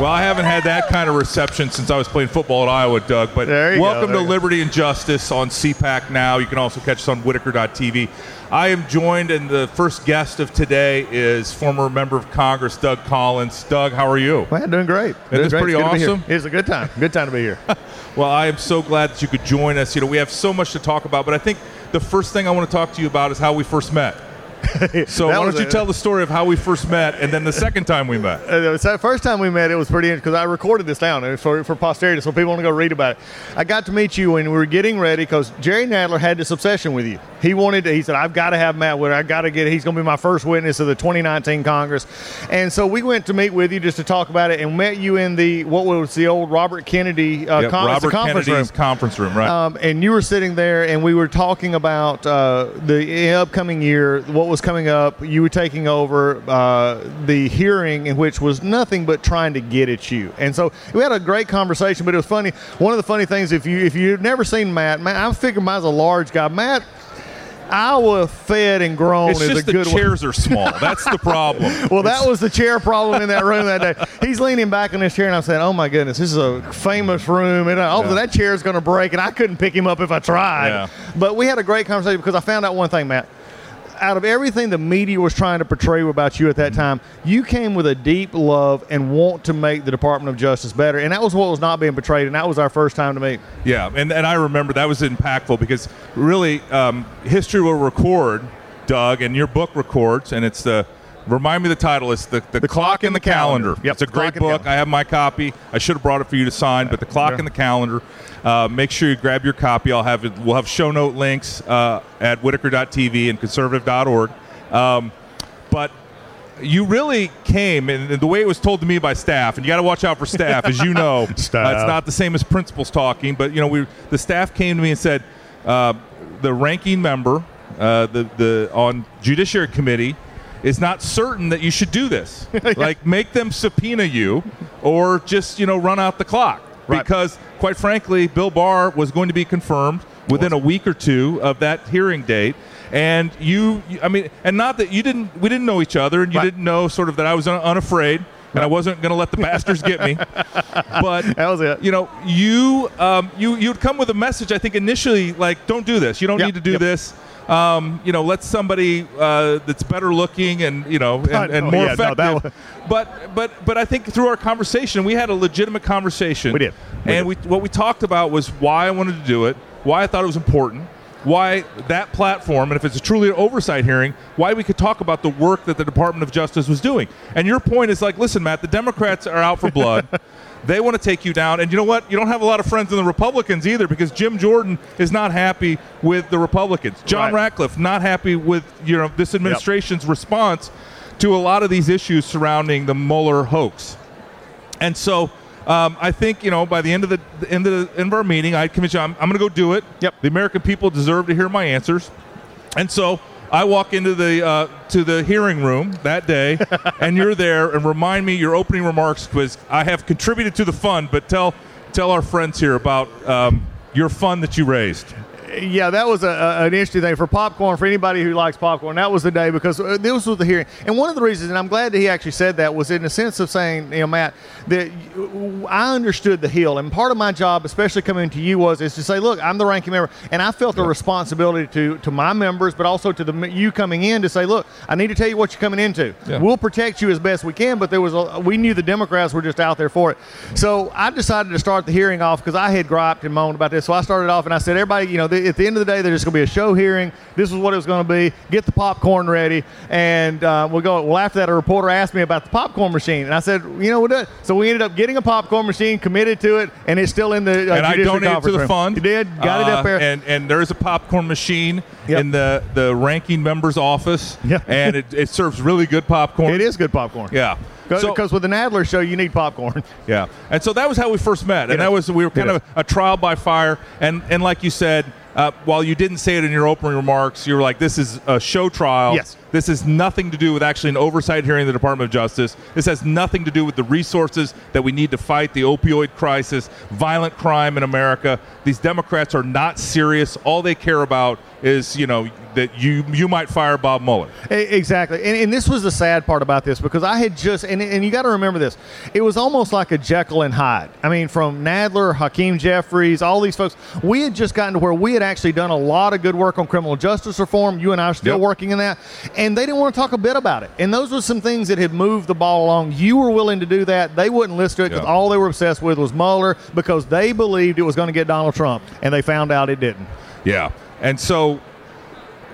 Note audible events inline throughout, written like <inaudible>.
Well, I haven't had that kind of reception since I was playing football at Iowa, Doug. But welcome to Liberty and Justice on CPAC now. You can also catch us on Whitaker.tv. I am joined, and the first guest of today is former member of Congress, Doug Collins. Doug, how are you? Man, doing great. Isn't doing this great. pretty It's good to be here. awesome? It's a good time. Good time to be here. <laughs> Well, I am so glad that you could join us. You know, we have so much to talk about, but I think the first thing I want to talk to you about is how we first met. <laughs> So why don't you a- tell the story of how we first met, and then the second time we met? <laughs> Uh, the first time we met, it was pretty interesting because I recorded this down uh, for, for posterity, so people want to go read about it. I got to meet you when we were getting ready because Jerry Nadler had this obsession with you. He wanted to, he said, I've got to have Matt Whitaker. I've got to get, he's going to be my first witness of the 2019 Congress. And so we went to meet with you just to talk about it and met you in the, what was the old Robert Kennedy uh, Yep, con- Robert conference Kennedy's room. conference room, right? Um, and you were sitting there, and we were talking about uh, the upcoming year, what was coming up. You were taking over uh, the hearing, in which was nothing but trying to get at you. And so we had a great conversation. But it was funny. One of the funny things, if you if you've never seen Matt, Matt, I figure Matt's a large guy. Matt. Iowa fed and grown it's is just a the good chairs are small. That's the problem. <laughs> well, that was the chair problem in that room that day. He's leaning back in his chair, and I'm saying, "Oh my goodness, this is a famous room, and oh, Yeah. that chair is going to break." And I couldn't pick him up if I tried. Yeah. But we had a great conversation because I found out one thing, Matt. Out of everything the media was trying to portray about you at that time, you came with a deep love and want to make the Department of Justice better, and that was what was not being portrayed, and that was our first time to meet. Yeah, and, and I remember that was impactful because really um, history will record, Doug, and your book records, and it's the remind me the title. It's the, the, clock and the calendar. Yep, it's a great Clock the book. I have my copy. I should have brought it for you to sign, but the clock Yeah. and the calendar. Uh, make sure you grab your copy. I'll have it. We'll have show note links uh, at Whitaker.tv and conservative.org. Um, but you really came, and the way it was told to me by staff, and you got to watch out for staff, as you know. Staff. <laughs> Uh, it's not the same as principals talking, but you know, we the staff came to me and said, uh, the ranking member, uh, the the on Judiciary Committee, is not certain that you should do this. <laughs> Like, make them subpoena you, or just you know run out the clock. Right. Because, quite frankly, Bill Barr was going to be confirmed within a week or two of that hearing date. And you, you- I mean, and not that you didn't, we didn't know each other, and you Right. didn't know sort of that I was un- unafraid, and I wasn't going to let the bastards get me. <laughs> But That was it. You know, you, um, you, you'd come with a message. I think initially, like, don't do this. You don't Yep, need to do yep. this. Um, you know, let somebody uh, that's better looking and you know and, and Oh, more yeah, effective. was- but but but I think through our conversation, we had a legitimate conversation. We did. We and did. we what we talked about was why I wanted to do it, why I thought it was important, why that platform, and if it's a truly an oversight hearing, why we could talk about the work that the Department of Justice was doing. And your point is like, listen, Matt, the Democrats are out for blood. <laughs> They want to take you down, and you know what? You don't have a lot of friends in the Republicans either, because Jim Jordan is not happy with the Republicans. John Right. Ratcliffe not happy with you know this administration's response to a lot of these issues surrounding the Mueller hoax. And so um, I think you know by the end of the, the end of the end of our meeting, I convinced you I'm, I'm going to go do it. Yep. The American people deserve to hear my answers, and so I walk into the uh, to the hearing room that day, <laughs> and you're there, and remind me your opening remarks because I have contributed to the fund. But tell tell our friends here about um, your fund that you raised. Yeah, that was a, a- an interesting thing for popcorn. For anybody who likes popcorn, that was the day because uh, this was the hearing. And one of the reasons, and I'm glad that he actually said that, was in the sense of saying, you know, Matt, that I understood the Hill, and part of my job, especially coming to you, was is to say, look, I'm the ranking member, and I felt a responsibility to to my members, but also to the you coming in to say, look, I need to tell you what you're coming into. Yeah. We'll protect you as best we can, but there was a, we knew the Democrats were just out there for it. So I decided to start the hearing off because I had griped and moaned about this. So I started off and I said, everybody, you know, th- at the end of the day, there's going to be a show hearing. This is what it was going to be. Get the popcorn ready, and uh, we'll go. Well, after that, a reporter asked me about the popcorn machine, and I said, you know, we'll do it. So we ended up getting a popcorn machine, committed to it, and it's still in the uh, and I donated to the room. fund. You did, got it Uh, up there. and and there is a popcorn machine Yep. in the the ranking member's office. Yeah. <laughs> and it, it serves really good popcorn. it is good popcorn. Yeah. Because So- with a Nadler show, you need popcorn. <laughs> yeah, and so that was how we first met, and It that was we were kind It of a trial by fire, and and like you said, uh, while you didn't say it in your opening remarks, you were like, "This is a show trial. Yes. This has nothing to do with actually an oversight hearing of the Department of Justice. This has nothing to do with the resources that we need to fight the opioid crisis, violent crime in America. These Democrats are not serious. All they care about is you know that you you might fire Bob Mueller. Exactly. And, and this was the sad part about this because I had just, and, and you got to remember this, it was almost like a Jekyll and Hyde. I mean, from Nadler, Hakeem Jeffries, all these folks, we had just gotten to where we had actually done a lot of good work on criminal justice reform. You and I are still Yep. working in that. And they didn't want to talk a bit about it. And those were some things that had moved the ball along. You were willing to do that. They wouldn't listen to it because Yeah. all they were obsessed with was Mueller because they believed it was going to get Donald Trump. And they found out it didn't. Yeah. And so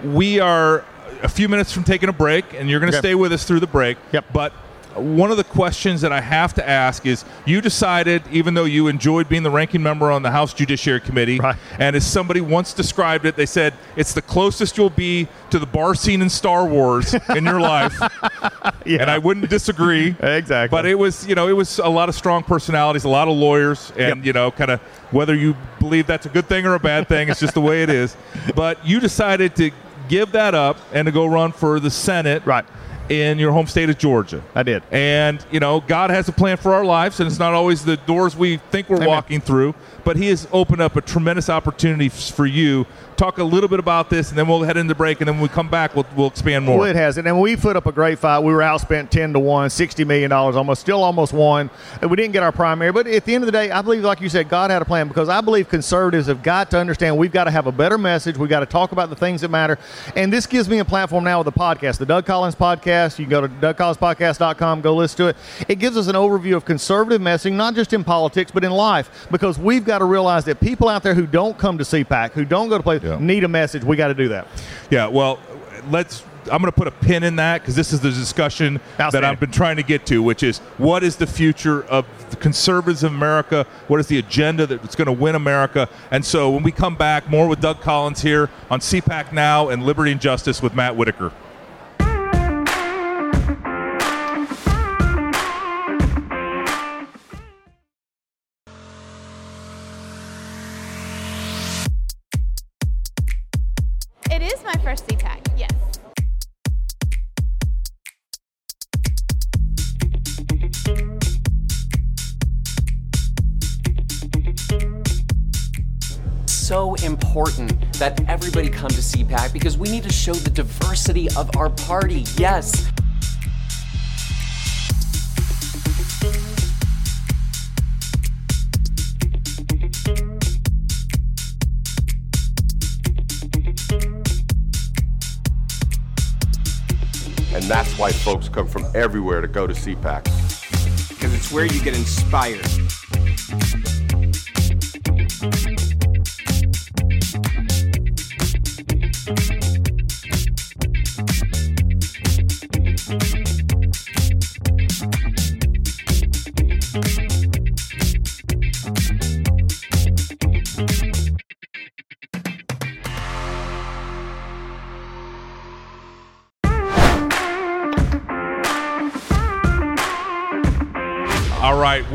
we are a few minutes from taking a break, and you're going to Okay. stay with us through the break. Yep. But one of the questions that I have to ask is you decided, even though you enjoyed being the ranking member on the House Judiciary Committee, Right. and as somebody once described it, they said it's the closest you'll be to the bar scene in Star Wars in your <laughs> life. Yeah. And I wouldn't disagree. Exactly. But it was, you know, it was a lot of strong personalities, a lot of lawyers, and Yep. you know, kind of whether you believe that's a good thing or a bad thing, it's just the way it is. <laughs> But you decided to give that up and to go run for the Senate, Right. In your home state of Georgia. I did. And you know, God has a plan for our lives, and it's not always the doors we think we're Amen. walking through. But He has opened up a tremendous opportunity for you. Talk a little bit about this, and then we'll head into break, and then when we come back, we'll, we'll expand more. Well, it has. And then we put up a great fight. We were outspent 10 to 1, $60 million almost, still almost won. And we didn't get our primary. But at the end of the day, I believe, like you said, God had a plan because I believe conservatives have got to understand we've got to have a better message. We've got to talk about the things that matter. And this gives me a platform now with the podcast, the Doug Collins podcast. You can go to DougCollinsPodcast.com, go listen to it. It gives us an overview of conservative messaging, not just in politics, but in life, because we've got to realize that people out there who don't come to CPAC, who don't go to places, Yeah. need a message. We got to do that. Yeah, well, let's. I'm going to put a pin in that because this is the discussion that I've been trying to get to, which is what is the future of the conservatives of America? What is the agenda that's going to win America? And so when we come back, more with Doug Collins here on CPAC Now and Liberty and Justice with Matt Whitaker. So important that everybody come to CPAC because we need to show the diversity of our party. Yes. And that's why folks come from everywhere to go to CPAC. because it's where you get inspired.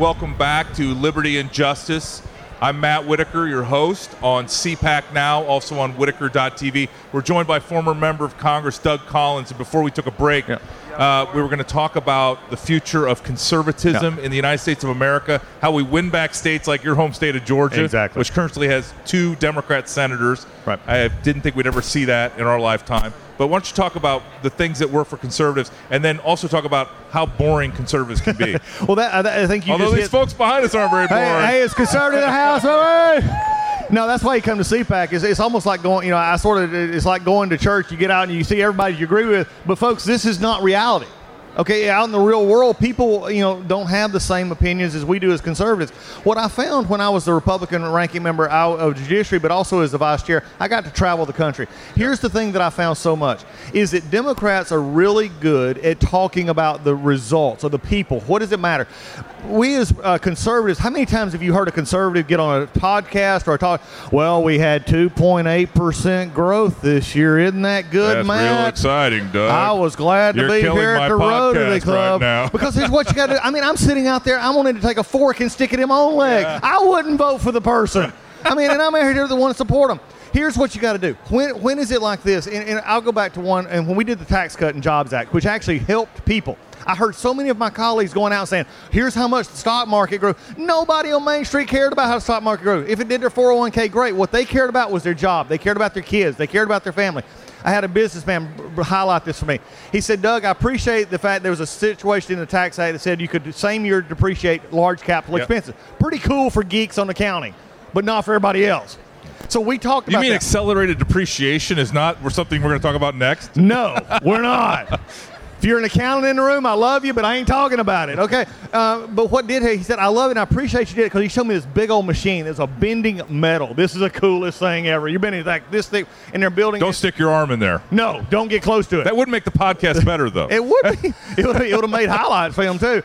Welcome back to Liberty and Justice. I'm Matt Whitaker, your host on CPAC Now, also on Whitaker.tv. We're joined by former member of Congress Doug Collins. And before we took a break, Yeah. uh, we were going to talk about the future of conservatism in the United States of America, how we win back states like your home state of Georgia, Exactly. which currently has two Democrat senators. Right. I didn't think we'd ever see that in our lifetime. But why don't you talk about the things that work for conservatives, and then also talk about how boring conservatives can be. <laughs> Well, that uh, I, I think you Although these hit, folks behind us aren't very boring. Hey, hey, it's conservative in the house. all right. No, that's why you come to CPAC. It's, it's almost like going, you know, I sort of, it's like going to church. You get out and you see everybody you agree with. But, folks, this is not reality. Okay, out in the real world, people, you know, don't have the same opinions as we do as conservatives. What I found when I was the Republican ranking member out of judiciary, but also as the vice chair, I got to travel the country. Here's the thing that I found so much is that Democrats are really good at talking about the results of the people. What does it matter? We as uh, conservatives, how many times have you heard a conservative get on a podcast or talk? Well, we had 2.8 percent growth this year. Isn't that good, man? That's Matt? real exciting, Doug. I was glad to You're be killing here at the Podcast right Club now. because here's what you got to do. I mean, I'm sitting out there. I wanted to take a fork and stick it in my own leg. I wouldn't vote for the person. I mean, and I'm out here to the one to support them. here's what you got to do. When when is it like this? And, and I'll go back to one. And when we did the Tax Cut and Jobs Act, which actually helped people. I heard so many of my colleagues going out saying, "Here's how much the stock market grew." Nobody on Main Street cared about how the stock market grew. If it did their 401k, great. What they cared about was their job. They cared about their kids. They cared about their family. I had a businessman highlight this for me. He said, "Doug, I appreciate the fact there was a situation in the tax act that said you could same year depreciate large capital Yep. expenses. Pretty cool for geeks on accounting, but not for everybody else." So we talked about. You mean that. accelerated depreciation is not something we're going to talk about next? No, we're not. <laughs> If you're an accountant in the room, I love you, but I ain't talking about it. Okay. Uh, but what did he? He said, I love it and I appreciate you did it because he showed me this big old machine. It's a bending metal. This is the coolest thing ever. You've been in like this thing, and they're building. Don't stick your arm in there. no, don't get close to it. That would make the podcast better, though. It would be. <laughs> It would, have made highlights film too.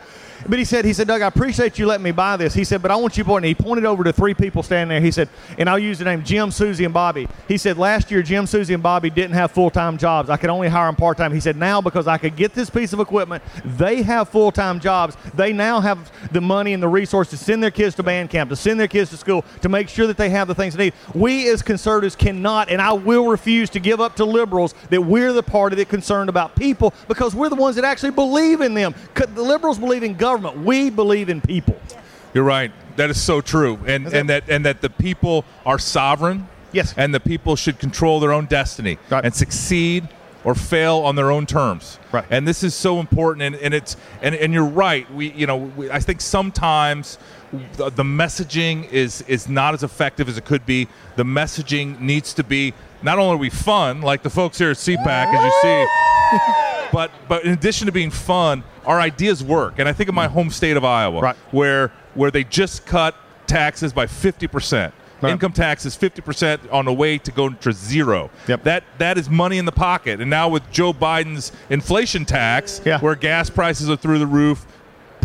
But he said, he said, Doug, I appreciate you letting me buy this. He said, but I want you to point. And he pointed over to three people standing there. He said, and I'll use the name Jim, Susie, and Bobby. He said, last year Jim, Susie, and Bobby didn't have full time jobs. I could only hire them part time. He said, now because I could get this piece of equipment, they have full time jobs. They now have the money and the resources to send their kids to band camp, to send their kids to school, to make sure that they have the things they need. We as conservatives cannot, and I will refuse to give up to liberals that we're the party that concerned about people because we're the ones that actually believe in them. The liberals believe in government. We believe in people. You're right. That is so true, and and that and that the people are sovereign. Yes. and the people should control their own destiny Right. and succeed or fail on their own terms. Right. And this is so important, and, and it's and, and you're right. We you know we, I think sometimes the, the messaging is is not as effective as it could be. The messaging needs to be not only are we fun like the folks here at CPAC, as you see <laughs> but but in addition to being fun, our ideas work. And I think of my home state of Iowa, Right. where where they just cut taxes by fifty percent. Right. Income tax is fifty percent on the way to go to zero. Yep. That that is money in the pocket. And now with Joe Biden's inflation tax, Yeah. where gas prices are through the roof,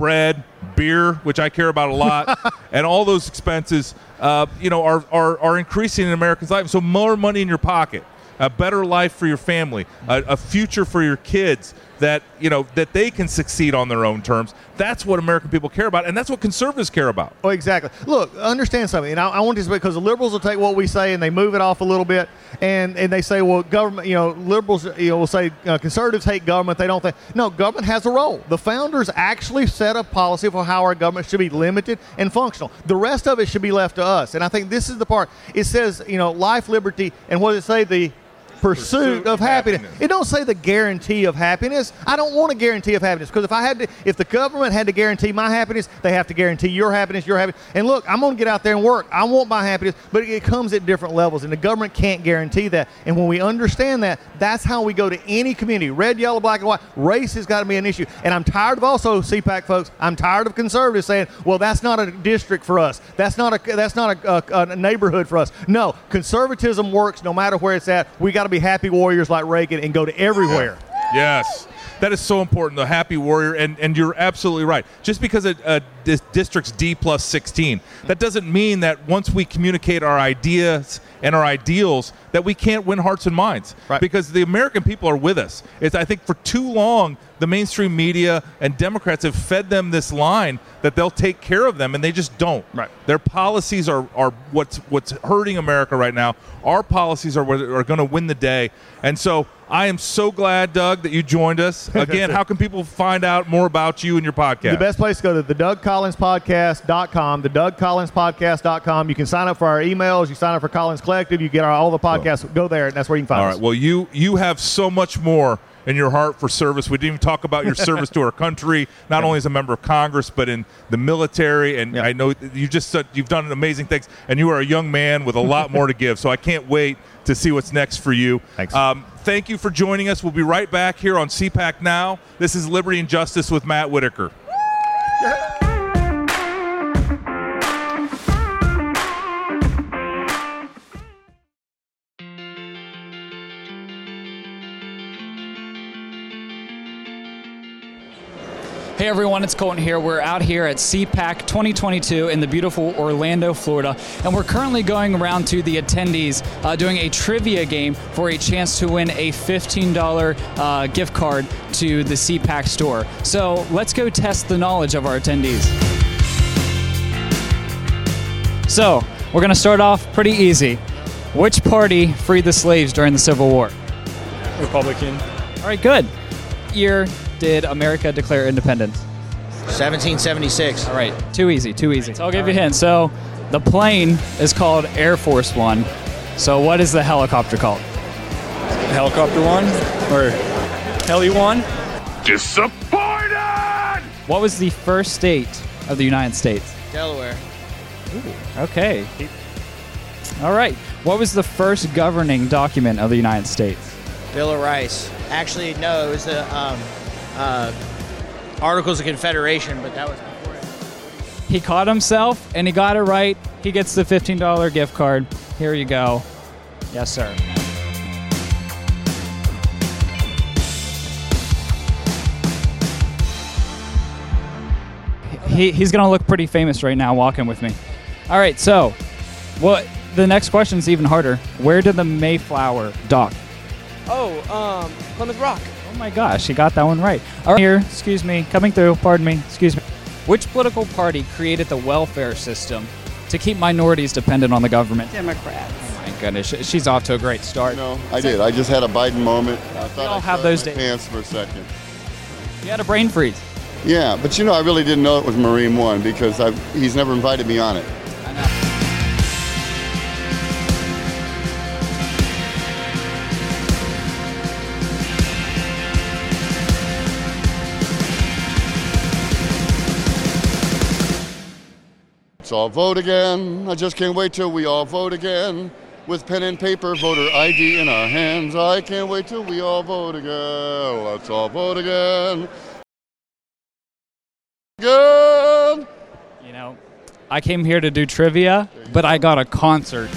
bread, beer, which I care about a lot, <laughs> and all those expenses, uh, you know, are, are are increasing in Americans' life. So more money in your pocket, a better life for your family, a, a future for your kids that you know that they can succeed on their own terms. That's what American people care about, and that's what conservatives care about. Oh, exactly. Look, understand something, and I, I want this because the liberals will take what we say and they move it off a little bit, and, and they say, well, government, you know, liberals, you know, will say uh, conservatives hate government. They don't think no, government has a role. The founders actually set a policy for how our government should be limited and functional. The rest of it should be left to us, and I think this is the part. It says, you know, life, liberty, and what does it say? The pursuit, of happiness. happiness. It don't say the guarantee of happiness. I don't want a guarantee of happiness because if I had to, if the government had to guarantee my happiness, they have to guarantee your happiness, your happiness. And look, I'm going to get out there and work. I want my happiness, but it comes at different levels, and the government can't guarantee that. And when we understand that, that's how we go to any community, red, yellow, black, and white. Race has got to be an issue. And I'm tired of also CPAC folks. I'm tired of conservatives saying, "Well, that's not a district for us. That's not a that's not a, a, a neighborhood for us." No, conservatism works no matter where it's at. We got to be happy warriors like Reagan and go to everywhere. Yes. That is so important, the happy warrior, and, and you're absolutely right. Just because a, a dis- district's D plus 16, that doesn't mean that once we communicate our ideas and our ideals, that we can't win hearts and minds. Right. Because the American people are with us. It's, I think for too long, the mainstream media and Democrats have fed them this line that they'll take care of them, and they just don't. Right. Their policies are, are what's what's hurting America right now. Our policies are are going to win the day. And so I am so glad, Doug, that you joined us. <laughs> Again, how can people find out more about you and your podcast? The best place to go to the Doug Collins Podcast.com, the Doug Collins Podcast.com. You can sign up for our emails, you sign up for Collins Collective, you get our, all the podcasts. Yes, go there, and that's where you can find All us. right. Well, you you have so much more in your heart for service. We didn't even talk about your <laughs> service to our country, not only as a member of Congress, but in the military. And Yeah. I know you just said you've done amazing things, and you are a young man with a lot more to give. So I can't wait to see what's next for you. Thanks. Um, thank you for joining us. We'll be right back here on CPAC Now. This is Liberty and Justice with Matt Whitaker. Everyone, it's Colton here. We're out here at CPAC 2022 in the beautiful Orlando, Florida, and we're currently going around to the attendees uh, doing a trivia game for a chance to win a $15 uh, gift card to the CPAC store. So let's go test the knowledge of our attendees. So we're going to start off pretty easy. Which party freed the slaves during the Civil War? Republican. All right, good. Year did America declare independence? 1776. All right, too easy, too easy. So I'll give you a hint. So the plane is called Air Force One. So what is the helicopter called? Helicopter one or heli one? Disappointed! What was the first state of the United States? Delaware. Okay. All right. What was the first governing document of the United States? Bill of Rights. Actually, no, it was the um, uh, Articles of Confederation, but that was before it. He caught himself and he got it right. He gets the $15 gift card. Here you go. Yes, sir. He, he's going to look pretty famous right now walking with me. All right, so what the next question is even harder. Where did the Mayflower dock? Oh, um, Plymouth Rock. Oh my gosh, he got that one right. All right, here, excuse me, coming through, pardon me, excuse me. Which political party created the welfare system to keep minorities dependent on the government? Democrats. Oh my goodness, she's off to a great start. No, I did. I just had a Biden moment. I thought all I have those my days. pants for a second. You had a brain freeze. Yeah, but you know, I really didn't know it was Marine One because I've, he's never invited me on it. Let's all vote again. I just can't wait till we all vote again. With pen and paper, voter ID in our hands. I can't wait till we all vote again. Let's all vote again. Again. You know, I came here to do trivia, but I got a concert.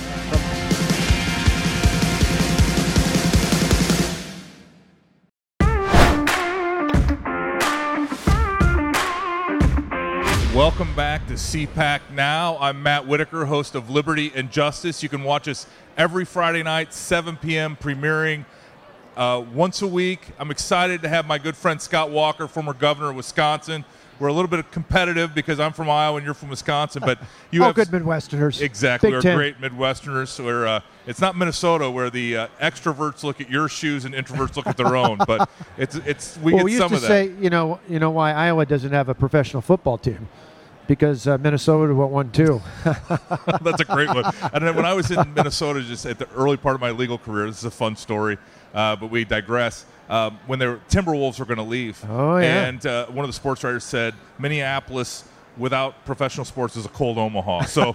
Welcome back to CPAC Now. I'm Matt Whitaker, host of Liberty and Justice. You can watch us every Friday night, 7 p.m., premiering uh, once a week. I'm excited to have my good friend Scott Walker, former governor of Wisconsin. We're a little bit competitive because I'm from Iowa and you're from Wisconsin, but you All have good Midwesterners. Exactly, Big we're Ten. great Midwesterners. Where uh, it's not Minnesota, where the uh, extroverts look at your shoes and introverts look at their own. But it's it's we well, get we used some to of that. say, you know, you know why Iowa doesn't have a professional football team because uh, Minnesota won two. <laughs> That's a great one. And then when I was in Minnesota, just at the early part of my legal career, this is a fun story, uh, but we digress. Um, when the Timberwolves were going to leave, Oh, yeah. and uh, one of the sports writers said Minneapolis without professional sports is a cold Omaha. So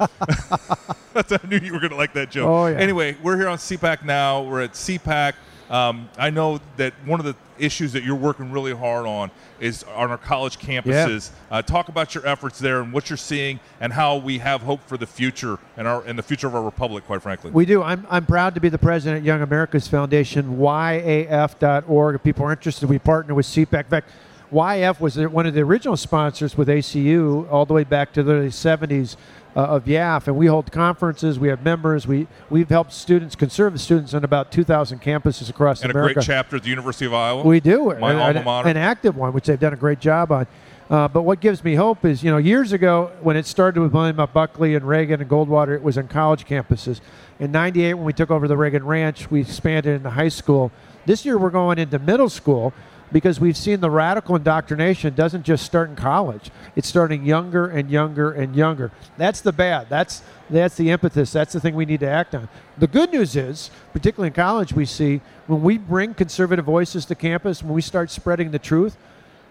that's, <laughs> I knew you were going to like that joke. Oh, yeah. Anyway, we're here on CPAC now. We're at CPAC. Um, I know that one of the issues that you're working really hard on is on our college campuses. Uh, talk about your efforts there and what you're seeing and how we have hope for the future and our and the future of our republic. Quite frankly, We do. I'm, I'm proud to be the president of Young America's Foundation, YAF.org. If people are interested, we partner with CPAC. In fact, YF was one of the original sponsors with ACU all the way back to the 70s uh, of YAF. And we hold conferences, we have members, we, we've helped students, conservative students, on about 2,000 campuses across and a great chapter at the University of Iowa. We do. My an, alma mater. An active one, which they've done a great job on. Uh, but what gives me hope is, you know, years ago when it started with William F. Buckley and Reagan and Goldwater, it was on college campuses. In '98, when we took over the Reagan Ranch, we expanded into high school. This year, we're going into middle school because we've seen the radical indoctrination doesn't just start in college; it's starting younger and younger and younger. That's the bad. That's that's the impetus. That's the thing we need to act on. The good news is, particularly in college, we see when we bring conservative voices to campus, when we start spreading the truth,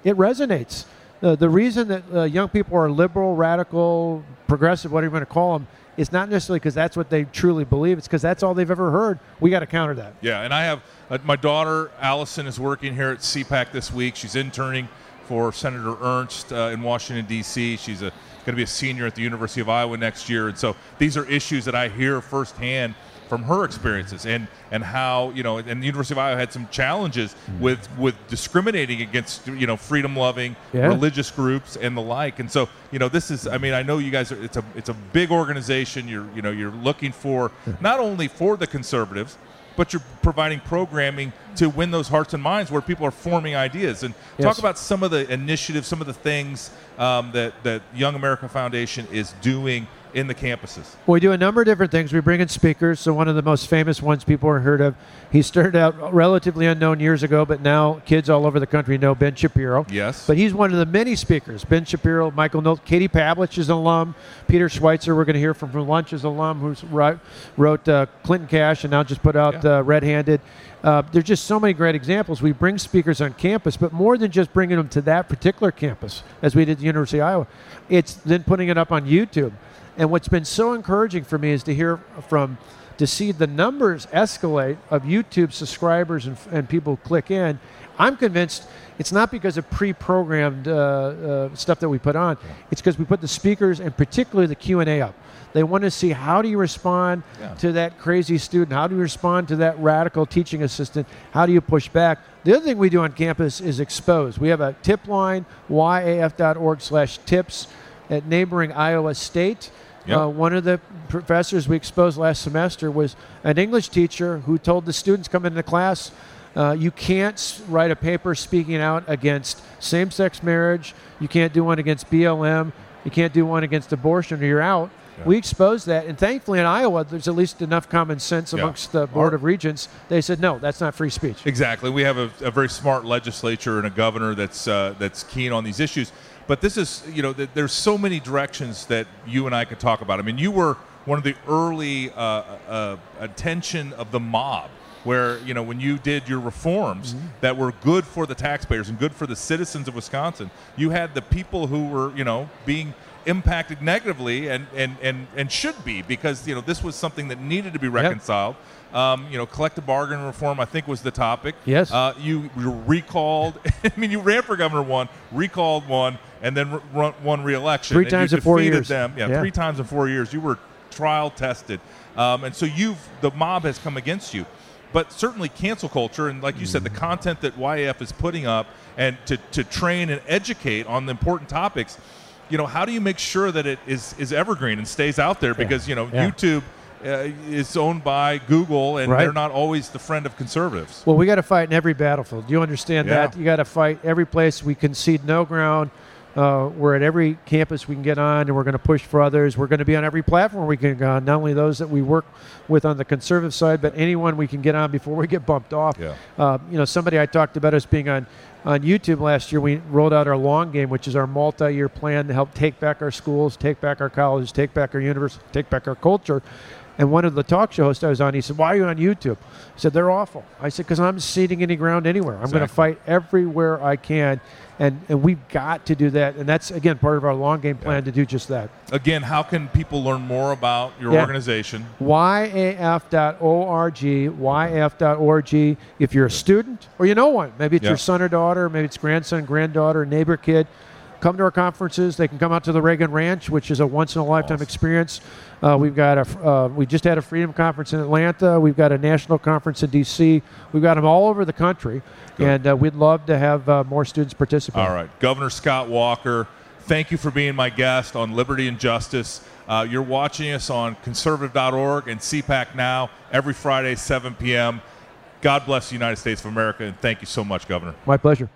it resonates. Uh, the reason that uh, young people are liberal, radical, progressive, whatever you want to call them, is not necessarily because that's what they truly believe. It's because that's all they've ever heard. We got to counter that. Yeah, and I have uh, my daughter Allison is working here at CPAC this week. She's interning for Senator Ernst uh, in Washington D.C. She's going to be a senior at the University of Iowa next year, and so these are issues that I hear firsthand from her experiences and and how you know and the University of Iowa had some challenges with with discriminating against you know freedom loving Yeah. religious groups and the like. And so you know this is I mean I know you guys are it's a it's a big organization. You're you know you're looking for not only for the conservatives but you're providing programming to win those hearts and minds where people are forming ideas. And talk about some of the initiatives some of the things um, that that Young America Foundation is doing in the campuses? Well, we do a number of different things. We bring in speakers. So one of the most famous ones people have heard of. He started out relatively unknown years ago, but now kids all over the country know Ben Shapiro. Yes. But he's one of the many speakers. Ben Shapiro, Michael Knowles, Katie Pavlich is an alum. Peter Schweizer, we're going to hear from from Lunch is alum who's wrote, wrote uh, Clinton Cash and now just put out uh, Red Handed. Uh, there's just so many great examples. We bring speakers on campus, but more than just bringing them to that particular campus, as we did at the University of Iowa, it's then putting it up on YouTube. And what's been so encouraging for me is to hear from, to see the numbers escalate of YouTube subscribers and, and people click in. I'm convinced it's not because of pre-programmed uh, uh, stuff that we put on. It's because we put the speakers and particularly the Q and A up. They want to see how do you respond Yeah. to that crazy student? How do you respond to that radical teaching assistant? How do you push back? The other thing we do on campus is expose. We have a tip line, yaf.org slash tips at neighboring Iowa State. Yep. Uh, one of the professors we exposed last semester was an English teacher who told the students coming into class, uh, you can't write a paper speaking out against same sex marriage. You can't do one against BLM. You can't do one against abortion or you're out. We exposed that. And thankfully in Iowa, there's at least enough common sense Yeah. amongst the Board of Regents. They said, no, that's not free speech. Exactly. We have a, a very smart legislature and a governor that's uh, that's keen on these issues. But this is, you know, th- there's so many directions that you and I could talk about. I mean, you were one of the early uh, uh, attention of the mob, where you know when you did your reforms that were good for the taxpayers and good for the citizens of Wisconsin. You had the people who were, you know, being impacted negatively and, and, and, and should be because you know this was something that needed to be reconciled. Um, you know, collective bargaining reform, I think, was the topic. Yes. Uh, you recalled. <laughs> I mean, you ran for governor one, recalled one, and then r- run, won re-election. Three times you in four defeated years. Them. Yeah, Yeah. three times in four years. You were trial tested, um, and so you've the mob has come against you. But certainly cancel culture, and like you said, the Mm-hmm. content that YAF is putting up and to, to train and educate on the important topics, you know, how do you make sure that it is, is evergreen and stays out there? Because, you know, Yeah. YouTube uh, is owned by Google and Right. they're not always the friend of conservatives. Well, we got to fight in every battlefield. Do you understand Yeah. that? You got to fight every place. We concede no ground. Uh, we're at every campus we can get on, and we're going to push for others. We're going to be on every platform we can get on, not only those that we work with on the conservative side, but anyone we can get on before we get bumped off. Yeah. Uh, you know, somebody I talked about us being on on YouTube last year. We rolled out our long game, which is our multi-year plan to help take back our schools, take back our colleges, take back our universities, take back our culture. And one of the talk show hosts I was on, he said, "Why are you on YouTube?" I said, "They're awful." I said, "Because I'm ceding any ground anywhere. I'm going to fight everywhere I can, and and we've got to do that. And that's again part of our long game plan to do just that." Again, how can people learn more about your Yeah. organization? YAF.org, YAF.org. If you're a student or you know one, maybe it's Yeah. your son or daughter, maybe it's grandson, granddaughter, neighbor kid, come to our conferences. They can come out to the Reagan Ranch, which is a once in a lifetime experience. Uh, we've got a, uh, we just had a freedom conference in Atlanta. We've got a national conference in D.C. We've got them all over the country, and uh, we'd love to have uh, more students participate. All right. Governor Scott Walker, thank you for being my guest on Liberty and Justice. Uh, you're watching us on conservative.org and CPAC Now every Friday, 7 p.m. God bless the United States of America, and thank you so much, Governor. My pleasure.